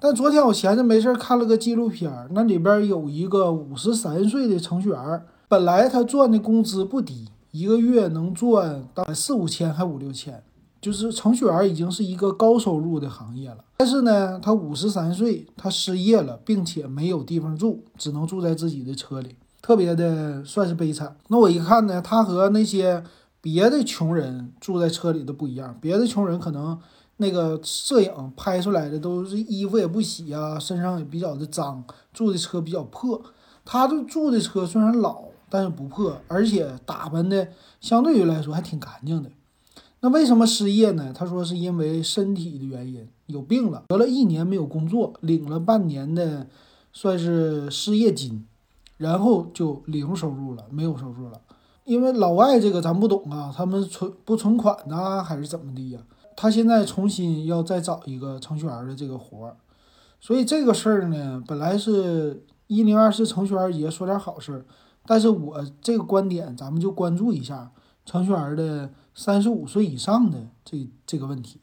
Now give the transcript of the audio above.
但昨天我闲着没事看了个纪录片儿，那里边有一个五十三岁的程序员，本来他赚的工资不低，一个月能赚大概四五千还五六千，就是程序员已经是一个高收入的行业了。但是呢，他五十三岁，他失业了，并且没有地方住，只能住在自己的车里，特别的算是悲惨。那我一看呢，他和那些别的穷人住在车里的不一样，别的穷人可能。那个摄影拍出来的都是衣服也不洗啊，身上也比较的脏，住的车比较破。他就住的车虽然老，但是不破，而且打扮的相对于来说还挺干净的。那为什么失业呢？他说是因为身体的原因，有病了，得了一年没有工作，领了半年的算是失业金，然后就零收入了，没有收入了。因为老外这个咱不懂啊，他们存不存款呢，还是怎么的呀？他现在重新要再找一个程序员的这个活儿，所以这个事儿呢，本来是一零二四程序员节说点好事儿，但是我这个观点，咱们就关注一下程序员的三十五岁以上的这这个问题。